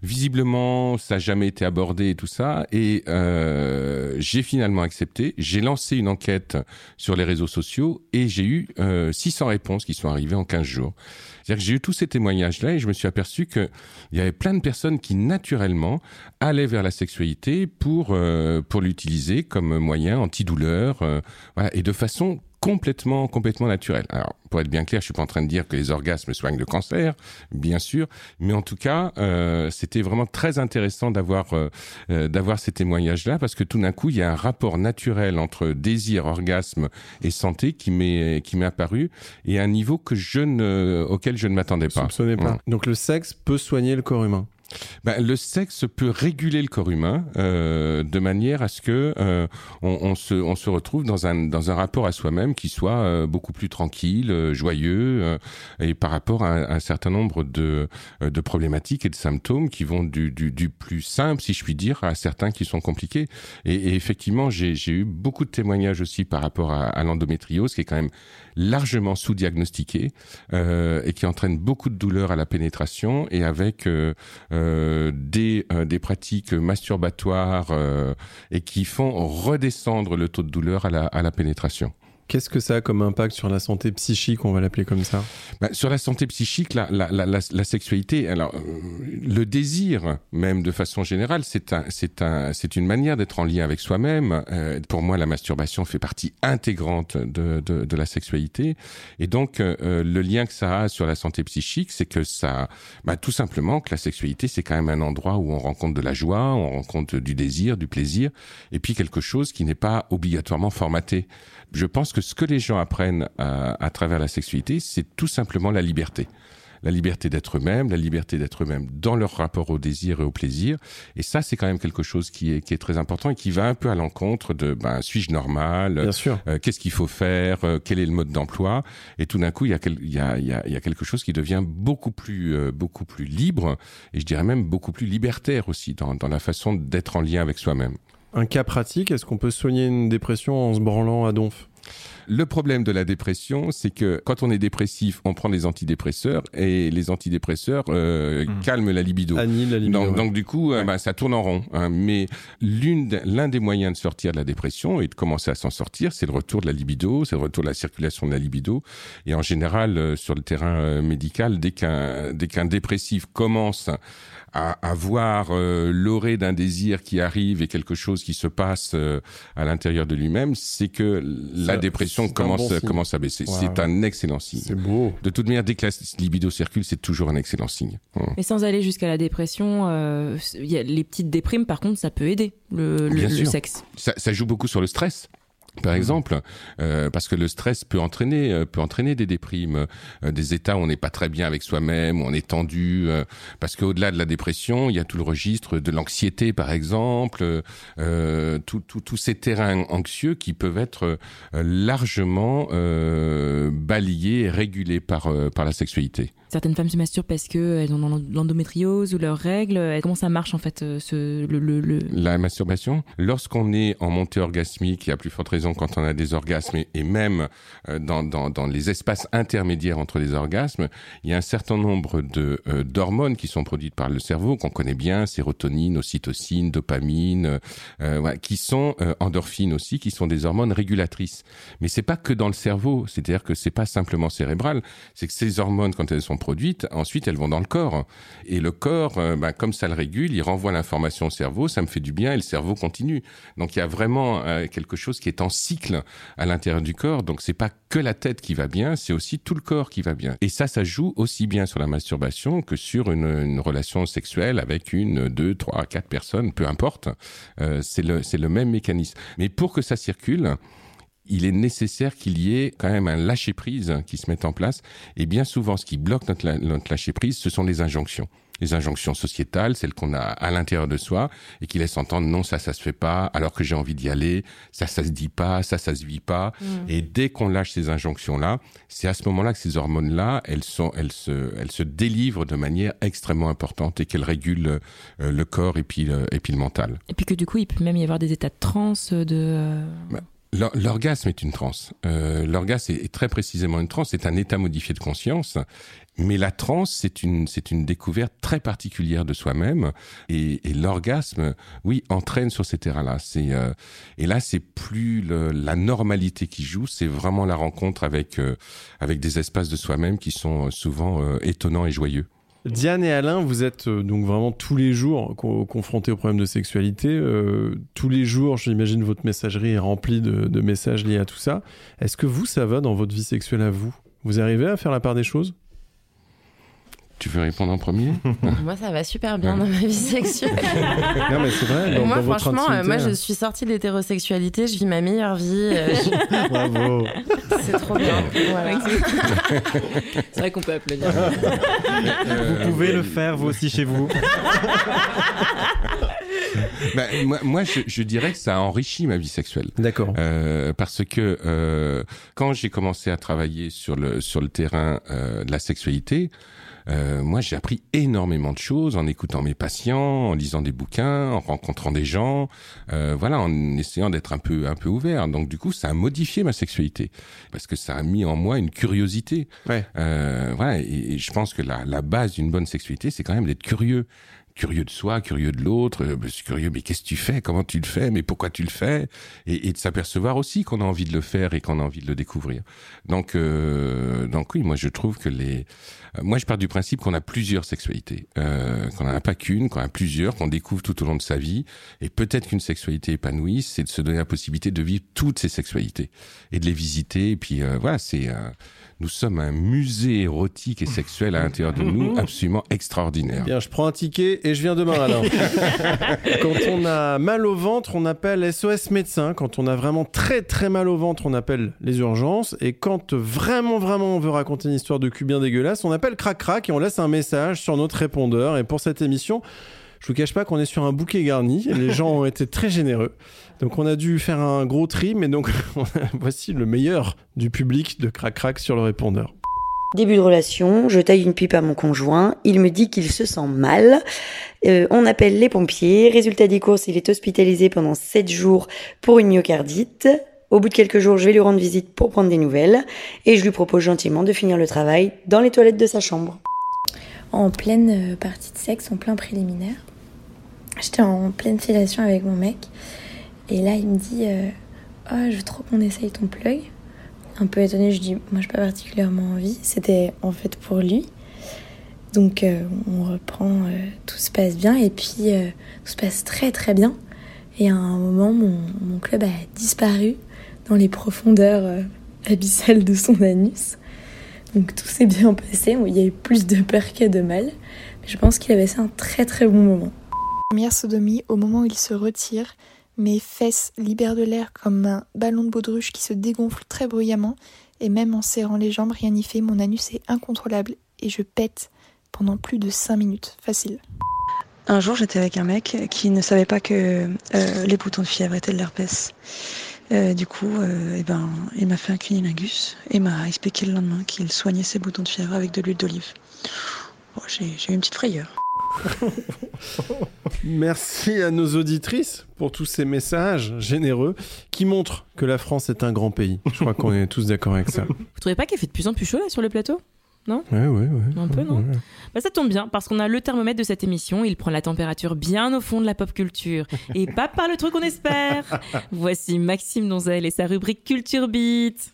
visiblement ça n'a jamais été abordé et tout ça et euh, j'ai finalement accepté. J'ai lancé une enquête sur les réseaux sociaux et j'ai eu euh, 600 réponses qui sont arrivées en 15 jours. C'est-à-dire que j'ai eu tous ces témoignages-là et je me suis aperçu qu'il y avait plein de personnes qui naturellement allaient vers la sexualité pour euh, pour l'utiliser comme moyen antidouleur, euh, voilà, et de façon complètement complètement naturelle. Alors pour être bien clair, je suis pas en train de dire que les orgasmes soignent le cancer, bien sûr, mais en tout cas, euh, c'était vraiment très intéressant d'avoir euh, euh, d'avoir ces témoignages-là parce que tout d'un coup, il y a un rapport naturel entre désir, orgasme et santé qui m'est qui m'est apparu et à un niveau que je ne auquel je ne m'attendais pas. Pas. Ouais. Donc le sexe peut soigner le corps humain. Ben, le sexe peut réguler le corps humain euh, de manière à ce que euh, on, on se on se retrouve dans un dans un rapport à soi-même qui soit euh, beaucoup plus tranquille, euh, joyeux euh, et par rapport à un, un certain nombre de euh, de problématiques et de symptômes qui vont du du, du plus simple si je puis dire à certains qui sont compliqués. Et, et effectivement j'ai eu beaucoup de témoignages aussi par rapport à, à l'endométriose qui est quand même largement sous-diagnostiqué euh, et qui entraîne beaucoup de douleur à la pénétration et avec euh, des, euh, des pratiques masturbatoires euh, et qui font redescendre le taux de douleur à la, à la pénétration. Qu'est-ce que ça a comme impact sur la santé psychique, on va l'appeler comme ça? Bah, sur la santé psychique, la, la, la, la, sexualité, alors euh, le désir, même de façon générale, c'est un, un, une manière d'être en lien avec soi-même. Euh, pour moi, la masturbation fait partie intégrante de, de, de la sexualité, et donc euh, le lien que ça a sur la santé psychique, c'est que ça, bah, tout simplement, que la sexualité, c'est quand même un endroit où on rencontre de la joie, on rencontre du désir, du plaisir, et puis quelque chose qui n'est pas obligatoirement formaté. Je pense que ce que les gens apprennent à, à travers la sexualité, c'est tout simplement la liberté. La liberté d'être eux-mêmes, la liberté d'être eux-mêmes dans leur rapport au désir et au plaisir. Et ça, c'est quand même quelque chose qui est, qui est très important et qui va un peu à l'encontre de ben, suis-je normal? Bien sûr. euh, Qu'est-ce qu'il faut faire? Euh, Quel est le mode d'emploi? Et tout d'un coup, il y, a quel- il, y a, il, y a, il y a quelque chose qui devient beaucoup plus, euh, beaucoup plus libre et je dirais même beaucoup plus libertaire aussi dans, dans la façon d'être en lien avec soi-même. Un cas pratique, est-ce qu'on peut soigner une dépression en se branlant à donf? Le problème de la dépression, c'est que quand on est dépressif, on prend des antidépresseurs et les antidépresseurs euh, Hmm. calment la libido. La libido, donc, ouais. donc, du coup, euh, bah, ça tourne en rond. hein. Mais l'une l'un des moyens de sortir de la dépression et de commencer à s'en sortir, c'est le retour de la libido, c'est le retour de la circulation de la libido. Et en général, euh, sur le terrain euh, médical, dès qu'un dès qu'un dépressif commence à, à voir l'orée d'un désir qui arrive et quelque chose qui se passe à l'intérieur de lui-même, c'est que la dépression c'est un commence, bon commence à baisser. Ouais, c'est un excellent signe. C'est beau. De toute manière, dès que la libido circule, c'est toujours un excellent signe. Hum. Mais sans aller jusqu'à la dépression, euh, il y a les petites déprimes, par contre, ça peut aider le, le- Bien le sûr. sexe. ça, ça joue beaucoup sur le stress. Mmh. Par exemple, euh, parce que le stress peut entraîner, euh, peut entraîner des déprimes, euh, des états où on n'est pas très bien avec soi-même, où on est tendu. parce qu'au-delà de la dépression, il y a tout le registre de l'anxiété, par exemple, tous ces terrains anxieux qui peuvent être largement balayés et régulés par par la sexualité. Certaines femmes se masturbent parce qu'elles ont l'endométriose ou leurs règles. Comment ça marche en fait ce, le, le- le- La masturbation, lorsqu'on est en montée orgasmique, et à plus forte raison quand on a des orgasmes, et, même euh, dans, les espaces intermédiaires entre les orgasmes, il y a un certain nombre de euh, d'hormones qui sont produites par le cerveau, qu'on connaît bien, sérotonine, ocytocine, dopamine, euh, voilà, qui sont euh, endorphines aussi, qui sont des hormones régulatrices. Mais c'est pas que dans le cerveau, c'est-à-dire que c'est pas simplement cérébral, c'est que ces hormones, quand elles sont produites, ensuite elles vont dans le corps. Et le corps, euh, bah, comme ça le régule, il renvoie l'information au cerveau, ça me fait du bien et le cerveau continue. Donc il y a vraiment euh, quelque chose qui est en cycle à l'intérieur du corps. Donc c'est pas que la tête qui va bien, c'est aussi tout le corps qui va bien. Et ça, ça joue aussi bien sur la masturbation que sur une, relation sexuelle avec une, deux, trois, quatre personnes, peu importe. Euh, c'est le, le même mécanisme. Mais pour que ça circule, il est nécessaire qu'il y ait quand même un lâcher prise qui se mette en place. Et bien souvent, ce qui bloque notre, la- notre lâcher prise, ce sont les injonctions. Les injonctions sociétales, celles qu'on a à l'intérieur de soi et qui laissent entendre non, ça, ça se fait pas, alors que j'ai envie d'y aller, ça, ça se dit pas, ça, ça se vit pas. Et dès qu'on lâche ces injonctions-là, c'est à ce moment-là que ces hormones-là, elles sont, elles se, elles se délivrent de manière extrêmement importante et qu'elles régulent euh, le corps et puis, le- et puis le mental. Et puis que du coup, il peut même y avoir des états de transe, de... euh, L'or- L'orgasme est une transe. Euh, L'orgasme est très précisément une transe. C'est un état modifié de conscience. Mais la transe, c'est une, c'est une découverte très particulière de soi-même. Et, et l'orgasme, oui, entraîne sur ces terrains-là. C'est, euh, et là, c'est plus le- la normalité qui joue, c'est vraiment la rencontre avec, euh, avec des espaces de soi-même qui sont euh, souvent euh, étonnants et joyeux. Diane et Alain, vous êtes euh, donc vraiment tous les jours co- confrontés aux problèmes de sexualité. Euh, tous les jours, j'imagine, votre messagerie est remplie de messages liés à tout ça. Est-ce que vous, ça va dans votre vie sexuelle à vous? Vous arrivez à faire la part des choses? Tu veux répondre en premier? Moi, ça va super bien dans ma vie sexuelle. Non, mais c'est vrai. Dans, moi, franchement, euh, moi, je hein. suis sortie de l'hétérosexualité, je vis ma meilleure vie. euh, je- Bravo. C'est trop bien. Voilà. C'est vrai qu'on peut applaudir. Vous pouvez le faire vous aussi chez vous. Ben, moi, moi je, je dirais que ça a enrichi ma vie sexuelle. D'accord. Euh, parce que euh, quand j'ai commencé à travailler sur le sur le terrain euh, de la sexualité, euh, moi j'ai appris énormément de choses en écoutant mes patients, en lisant des bouquins, en rencontrant des gens, euh, voilà, en essayant d'être un peu un peu ouvert. Donc du coup, ça a modifié ma sexualité parce que ça a mis en moi une curiosité. Ouais. Euh, voilà, et, et je pense que la, la base d'une bonne sexualité, c'est quand même d'être curieux curieux de soi, curieux de l'autre, euh, curieux, mais qu'est-ce que tu fais, comment tu le fais, mais pourquoi tu le fais, et, et de s'apercevoir aussi qu'on a envie de le faire et qu'on a envie de le découvrir. Donc, euh, donc oui, moi je trouve que les, euh, moi je pars du principe qu'on a plusieurs sexualités, euh, qu'on n'en a pas qu'une, qu'on a plusieurs, qu'on découvre tout au long de sa vie, et peut-être qu'une sexualité épanouie, c'est de se donner la possibilité de vivre toutes ces sexualités et de les visiter, et puis euh, voilà, c'est euh, nous sommes un musée érotique et sexuel à l'intérieur de nous, absolument extraordinaire. Bien, je prends un ticket et je viens demain, Alain. quand on a mal au ventre, on appelle SOS médecin. Quand on a vraiment très très mal au ventre, on appelle les urgences. Et quand vraiment vraiment on veut raconter une histoire de cul bien dégueulasse, on appelle crac crac et on laisse un message sur notre répondeur. Et pour cette émission, je vous cache pas qu'on est sur un bouquet garni. Les gens ont été très généreux. Donc on a dû faire un gros tri, mais donc voici le meilleur du public de crac crac sur le répondeur. Début de relation, je taille une pipe à mon conjoint, il me dit qu'il se sent mal. Euh, on appelle les pompiers, résultat des courses, il est hospitalisé pendant 7 jours pour une myocardite. Au bout de quelques jours, je vais lui rendre visite pour prendre des nouvelles et je lui propose gentiment de finir le travail dans les toilettes de sa chambre. En pleine euh, partie de sexe, en plein préliminaire, j'étais en pleine fellation avec mon mec et là il me dit Oh, je veux trop qu'on essaye ton plug. Un peu étonnée, je dis Moi, j'ai pas particulièrement envie. C'était en fait pour lui. Donc, euh, on reprend, euh, tout se passe bien et puis tout se passe très très bien. Et à un moment, mon, club a disparu dans les profondeurs abyssales de son anus. Donc, tout s'est bien passé. Il y a eu plus de peur que de mal. Mais je pense qu'il a passé un très très bon moment. Première sodomie, au moment où il se retire, mes fesses libèrent de l'air comme un ballon de baudruche qui se dégonfle très bruyamment, et même en serrant les jambes, rien n'y fait, mon anus est incontrôlable et je pète pendant plus de 5 minutes, facile. Un jour, j'étais avec un mec qui ne savait pas que euh, les boutons de fièvre étaient de l'herpès. Euh, du coup, euh, eh ben, il m'a fait un cunilingus et m'a expliqué le lendemain qu'il soignait ses boutons de fièvre avec de l'huile d'olive. J'ai j'ai eu une petite frayeur. Merci à nos auditrices pour tous ces messages généreux qui montrent que la France est un grand pays. Je crois qu'on est tous d'accord avec ça. Vous trouvez pas qu'il fait de plus en plus chaud là sur le plateau? Non? Ouais, ouais, ouais. Un peu, non? Ouais, ouais. Bah ça tombe bien, parce qu'on a le thermomètre de cette émission, il prend la température bien au fond de la pop culture. Et pas par le truc qu'on espère Voici Maxime Donzel et sa rubrique Culture Beat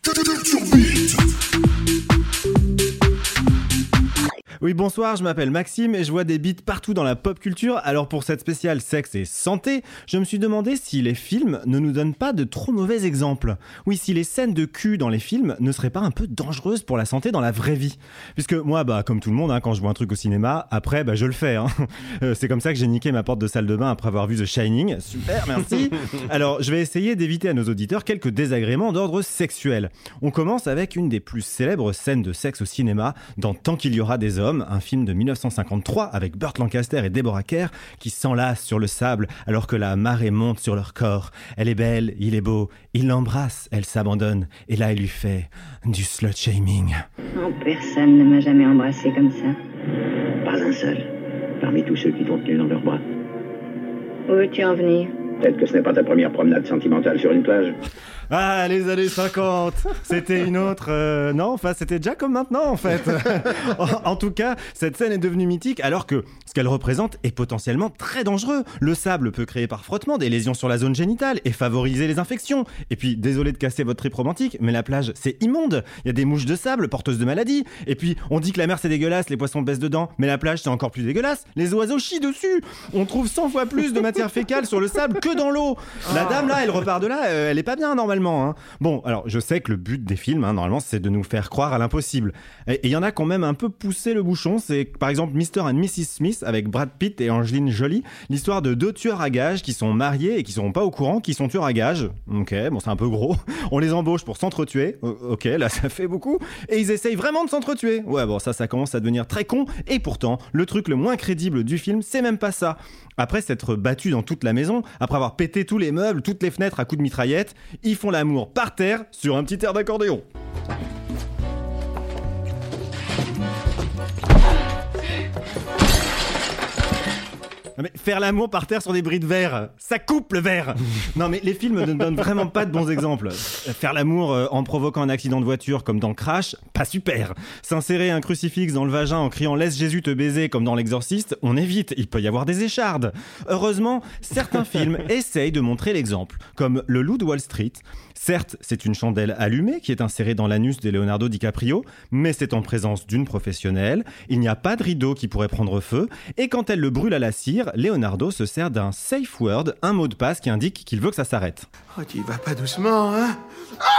Oui, bonsoir, je m'appelle Maxime et je vois des beats partout dans la pop culture. Alors pour cette spéciale sexe et santé, je me suis demandé si les films ne nous donnent pas de trop mauvais exemples. Oui, si les scènes de cul dans les films ne seraient pas un peu dangereuses pour la santé dans la vraie vie. Puisque moi, bah comme tout le monde, hein, quand je vois un truc au cinéma, après, bah je le fais. hein. Euh, C'est comme ça que j'ai niqué ma porte de salle de bain après avoir vu The Shining. Super, merci. Alors, je vais essayer d'éviter à nos auditeurs quelques désagréments d'ordre sexuel. On commence avec une des plus célèbres scènes de sexe au cinéma dans Tant qu'il y aura des hommes, un film de 1953 avec Burt Lancaster et Deborah Kerr qui s'enlacent sur le sable alors que la marée monte sur leur corps. Elle est belle, il est beau, il l'embrasse, elle s'abandonne et là il lui fait du slut shaming. Oh, personne ne m'a jamais embrassé comme ça. Pas un seul. Parmi tous ceux qui t'ont tenu dans leurs bras. Où veux-tu en venir? Peut-être que ce n'est pas ta première promenade sentimentale sur une plage. Ah, les années 50 C'était une autre... euh, non, enfin, c'était déjà comme maintenant, en fait. en, en tout cas, cette scène est devenue mythique alors que ce qu'elle représente est potentiellement très dangereux. Le sable peut créer par frottement des lésions sur la zone génitale et favoriser les infections. Et puis, désolé de casser votre trip romantique, mais la plage, c'est immonde. Il y a des mouches de sable porteuses de maladies. Et puis, on dit que la mer, c'est dégueulasse, les poissons baissent dedans, mais la plage, c'est encore plus dégueulasse. Les oiseaux chient dessus. On trouve 100 fois plus de matière fécale sur le sable que dans l'eau. La dame, là, elle repart de là, euh, elle est pas bien, normalement. Hein. Bon, alors, je sais que le but des films, hein, normalement, c'est de nous faire croire à l'impossible. Et il y en a quand même un peu poussé le bouchon. C'est par exemple Mr. and Mrs. Smith avec Brad Pitt et Angeline Jolie. L'histoire de deux tueurs à gages qui sont mariés et qui sont pas au courant qu'ils sont tueurs à gages. Ok, bon, c'est un peu gros. On les embauche pour s'entretuer. Ok, là, ça fait beaucoup. Et ils essayent vraiment de s'entretuer. Ouais, bon, ça, ça commence à devenir très con. Et pourtant, le truc le moins crédible du film, c'est même pas ça. Après s'être battus dans toute la maison, après avoir pété tous les meubles, toutes les fenêtres à coups de mitraillette, ils font l'amour par terre sur un petit air d'accordéon. Non, mais faire l'amour par terre sur des bris de verre, ça coupe le verre. Non mais les films ne donnent vraiment pas de bons exemples. Faire l'amour euh, en provoquant un accident de voiture comme dans Crash, pas super. S'insérer un crucifix dans le vagin en criant laisse Jésus te baiser comme dans L'Exorciste, on évite, il peut y avoir des échardes. Heureusement, certains films essayent de montrer l'exemple, comme Le Loup de Wall Street. Certes, c'est une chandelle allumée qui est insérée dans l'anus de Leonardo DiCaprio, mais c'est en présence d'une professionnelle. Il n'y a pas de rideau qui pourrait prendre feu, et quand elle le brûle à la cire, Leonardo se sert d'un safe word, un mot de passe qui indique qu'il veut que ça s'arrête. Oh, tu y vas pas doucement, hein? Ah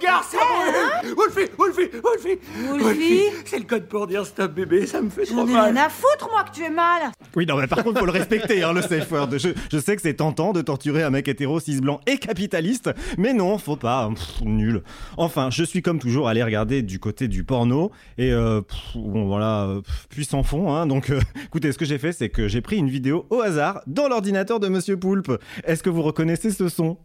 Garce, ça brûle Wolfie, Wolfie, Wolfie Wolfie C'est le code pour dire stop bébé, ça me fait trop J'en ai mal. rien à foutre, moi, que tu es mal Oui, non, mais par contre, faut le respecter, hein, le safe word. Je, je sais que c'est tentant de torturer un mec hétéro, cis blanc et capitaliste, mais non, faut pas. Pff, nul. Enfin, je suis comme toujours allé regarder du côté du porno, et euh, pff, bon, voilà, pff, puis sans fond, hein. Donc, euh, écoutez, ce que j'ai fait, c'est que j'ai pris une vidéo au hasard dans l'ordinateur de Monsieur Poulpe. Est-ce que vous reconnaissez ce son?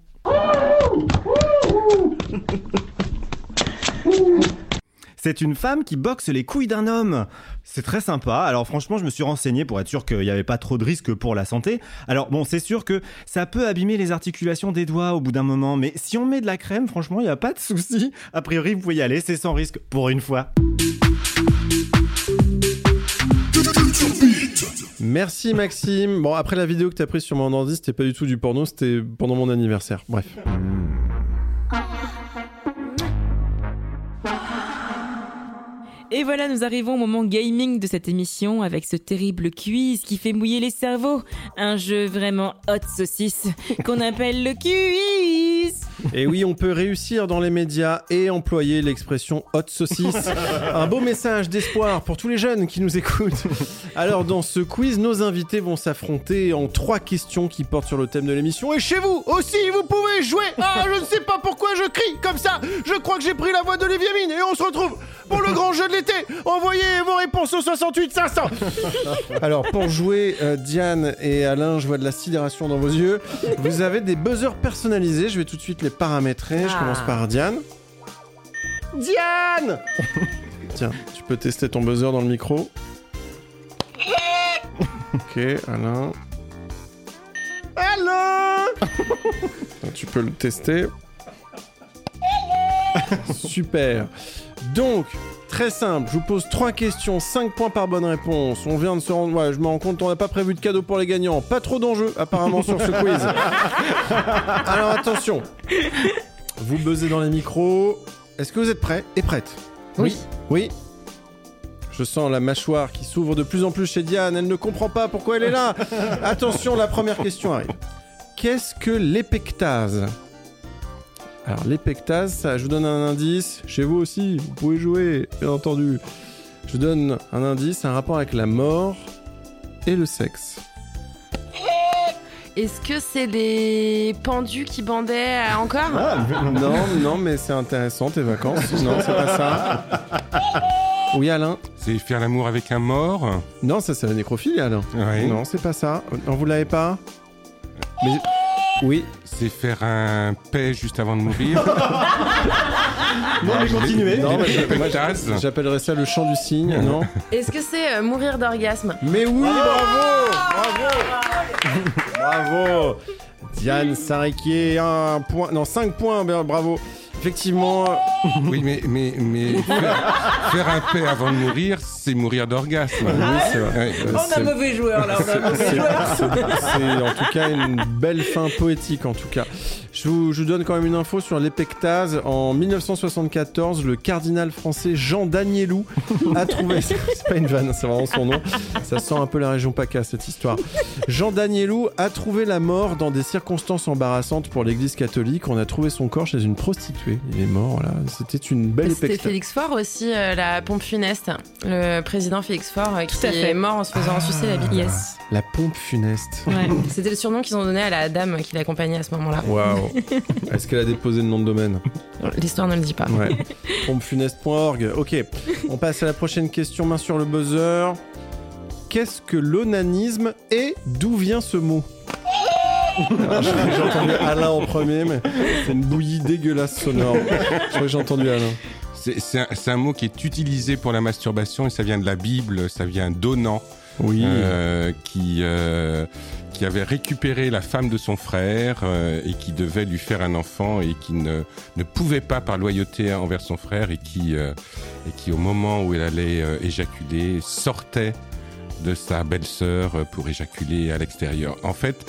C'est une femme qui boxe les couilles d'un homme. C'est très sympa. Alors franchement, je me suis renseigné pour être sûr qu'il n'y avait pas trop de risques pour la santé. Alors bon, c'est sûr que ça peut abîmer les articulations des doigts au bout d'un moment, mais si on met de la crème, franchement, il n'y a pas de souci. A priori, vous pouvez y aller, c'est sans risque pour une fois. Merci Maxime. Bon, après la vidéo que t'as prise sur mon ordi, c'était pas du tout du porno, c'était pendant mon anniversaire. Bref. Et voilà, nous arrivons au moment gaming de cette émission avec ce terrible quiz qui fait mouiller les cerveaux. Un jeu vraiment hot saucisse qu'on appelle le quiz. Et oui, on peut réussir dans les médias et employer l'expression hot saucisse. Un beau message d'espoir pour tous les jeunes qui nous écoutent. Alors, dans ce quiz, nos invités vont s'affronter en trois questions qui portent sur le thème de l'émission. Et chez vous aussi, vous pouvez jouer. Ah, je ne sais pas pourquoi je crie comme ça. Je crois que j'ai pris la voix d'Olivier Mine et on se retrouve pour le grand jeu de l'été. Envoyez vos réponses au 68 500. Alors, pour jouer, euh, Diane et Alain, je vois de la sidération dans vos yeux. Vous avez des buzzers personnalisés. Je vais tout de suite les paramétrer. Je Ah. commence par Diane. Diane Tiens, tu peux tester ton buzzer dans le micro. Ok, Alain. Alain Tu peux le tester. Super. Donc, très simple, je vous pose trois questions, 5 points par bonne réponse. On vient de se rendre... Ouais, je me rends compte, on n'a pas prévu de cadeau pour les gagnants. Pas trop d'enjeux, apparemment, sur ce quiz. Alors, attention. Vous buzzez dans les micros. Est-ce que vous êtes prêts et prêtes Oui. Oui je sens la mâchoire qui s'ouvre de plus en plus chez Diane. Elle ne comprend pas pourquoi elle est là. Attention, la première question arrive. Qu'est-ce que l'épectase? Alors, l'épectase, ça, je vous donne un indice. Chez vous aussi, vous pouvez jouer, bien entendu. Je vous donne un indice, un rapport avec la mort et le sexe. Est-ce que c'est des pendus qui bandaient euh, encore Non, non, mais c'est intéressant, tes vacances. Non, c'est pas ça. Oui, Alain C'est faire l'amour avec un mort? Non, ça, c'est la nécrophilie, Alain. Non, c'est pas ça. Non, vous l'avez pas? Mais... Oui. C'est faire un paix juste avant de mourir Non, mais continuez. Non, mais je- moi. J'appellerais ça le chant du cygne, non Est-ce que c'est euh, mourir d'orgasme? Mais oui, bravo Bravo Bravo Diane Sariquier, un point, non, 5 points, ben, bravo. Effectivement, Oui, mais, mais, mais faire, faire un paix avant de mourir, c'est mourir d'orgasme. oui, c'est vrai. Ouais. Euh, On a mauvais joueur là, on a mauvais C'est joueur. c'est- c'est en tout cas une belle fin poétique en tout cas. Je vous, je vous donne quand même une info sur l'épectase. En 1974, le cardinal français Jean Danielou a trouvé... C'est pas une vanne, c'est vraiment son nom. Ça sent un peu la région PACA cette histoire. Jean Danielou a trouvé la mort dans des circonstances embarrassantes pour l'église catholique. On a trouvé son corps chez une prostituée. Il est mort, voilà. C'était une belle C'était. Félix Faure aussi, euh, la pompe funeste. Le président Félix Faure euh, qui à fait. est mort en se faisant sucer la bite. Yes. La pompe funeste. Ouais. C'était le surnom qu'ils ont donné à la dame qui l'accompagnait à ce moment-là. Waouh. Est-ce qu'elle a déposé le nom de domaine? L'histoire ne le dit pas. Ouais. Pompefuneste.org. Ok. On passe à la prochaine question. Main sur le buzzer. Qu'est-ce que l'onanisme et d'où vient ce mot? J'ai entendu Alain en premier, mais c'est une bouillie dégueulasse sonore. Je crois que j'ai entendu Alain. C'est un, un mot qui est utilisé pour la masturbation et ça vient de la Bible, ça vient d'Onan, Oui. euh, qui, euh, qui avait récupéré la femme de son frère euh, et qui devait lui faire un enfant et qui ne, ne pouvait pas par loyauté envers son frère et qui, et qui au moment où elle allait éjaculer, sortait de sa belle-sœur euh, pour éjaculer à l'extérieur. En fait,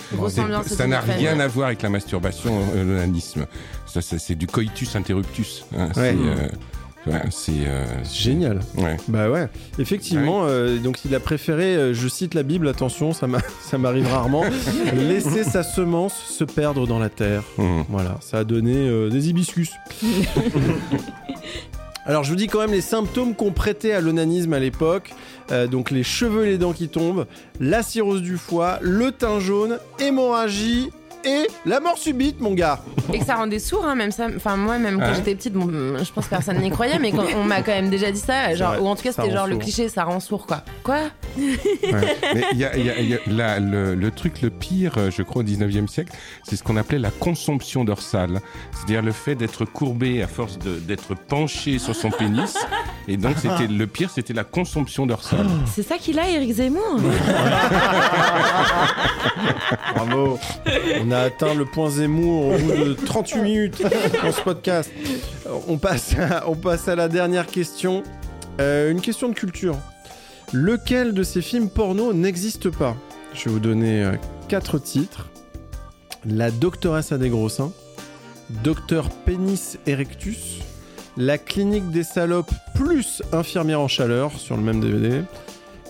ça n'a rien à voir avec la masturbation, euh, l'onanisme. Ça, ça, c'est du coitus interruptus. hein. Ouais. euh, ouais, c'est euh, Génial. Ouais. Bah ouais. Effectivement, euh, donc il a préféré, euh, je cite la Bible, attention, ça m'a- ça m'arrive rarement, laisser sa semence se perdre dans la terre. Mhm. Voilà, ça a donné euh, des hibiscus. Alors je vous dis quand même les symptômes qu'on prêtait à l'onanisme à l'époque. Euh, donc les cheveux et les dents qui tombent, la cirrhose du foie, le teint jaune, hémorragie et la mort subite, mon gars. Et que ça rendait sourd, hein, même ça. Enfin, moi, même quand Ouais. j'étais petite, bon, je pense que personne n'y croyait, mais quand on m'a quand même déjà dit ça, genre, vrai, ou en tout cas, ça c'était rend genre le sourd. cliché, ça rend sourd, quoi. Quoi? Ouais. Mais il y a, il y a- il y a- la- le, le truc le pire, euh, je crois, au 19e siècle, c'est ce qu'on appelait la consomption dorsale. C'est-à-dire le fait d'être courbé à force de- d'être penché sur son pénis. Et donc, c'était le pire, c'était la consomption dorsale. C'est ça qu'il a, Eric Zemmour? Bravo. On a atteint le point Zemmour au bout de 38 minutes dans ce podcast. On passe à, on passe à la dernière question. Euh, une question de culture. Lequel de ces films porno n'existe pas? Je vais vous donner euh, quatre titres. La doctoresse a des gros seins. Docteur Pénis Erectus. La clinique des salopes plus infirmière en chaleur sur le même DVD.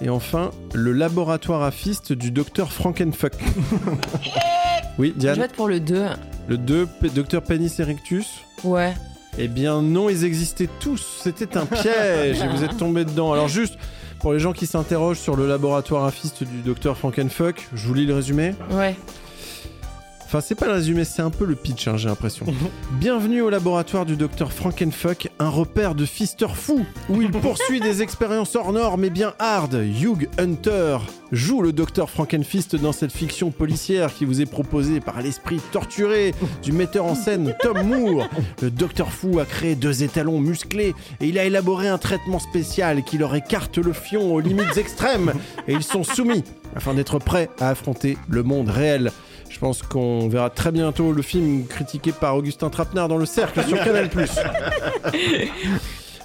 Et enfin, le laboratoire à fist du docteur Frankenfuck. oui, Je Diane vote pour le 2. Le 2, P- docteur Pénis Erectus Ouais. Eh bien non, ils existaient tous. C'était un piège et vous êtes tombés dedans. Alors juste, pour les gens qui s'interrogent sur le laboratoire à fist du docteur Frankenfuck, je vous lis le résumé. Ouais. Enfin, c'est pas le résumé, c'est un peu le pitch, hein, j'ai l'impression. Bienvenue au laboratoire du docteur Frankenfuck, un repère de fister fou, où il poursuit des expériences hors normes mais bien hard. Hugh Hunter joue le docteur Frankenfist dans cette fiction policière qui vous est proposée par l'esprit torturé du metteur en scène Tom Moore. Le docteur fou a créé deux étalons musclés et il a élaboré un traitement spécial qui leur écarte le fion aux limites extrêmes et ils sont soumis afin d'être prêts à affronter le monde réel. Je pense qu'on verra très bientôt le film critiqué par Augustin Trapenard dans le cercle sur Canal+.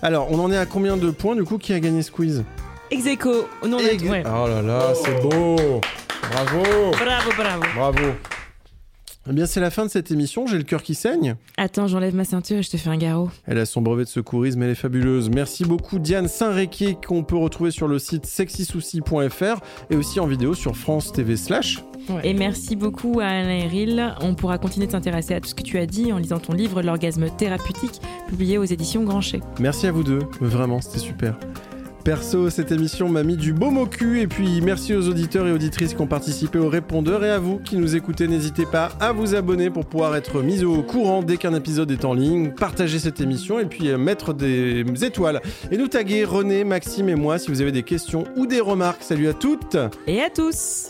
Alors, on en est à combien de points du coup Qui a gagné ce quiz Ex aequo. Non, Ex- ouais. Oh là là, c'est beau Bravo Bravo, bravo. Bravo Eh bien, c'est la fin de cette émission. J'ai le cœur qui saigne. Attends, j'enlève ma ceinture et je te fais un garrot. Elle a son brevet de secourisme, elle est fabuleuse. Merci beaucoup Diane Saint-Réquier qu'on peut retrouver sur le site sexysouci.fr et aussi en vidéo sur France TV slash. Et merci beaucoup à Alain Eril. On pourra continuer de s'intéresser à tout ce que tu as dit en lisant ton livre L'orgasme thérapeutique, publié aux éditions Grancher. Merci à vous deux, vraiment, c'était super. Perso, cette émission m'a mis du baume au cul. Et puis merci aux auditeurs et auditrices qui ont participé au répondeur et à vous qui nous écoutez, n'hésitez pas à vous abonner pour pouvoir être mis au courant dès qu'un épisode est en ligne, partager cette émission et puis euh, mettre des étoiles. Et nous taguer René, Maxime et moi si vous avez des questions ou des remarques. Salut à toutes. Et à tous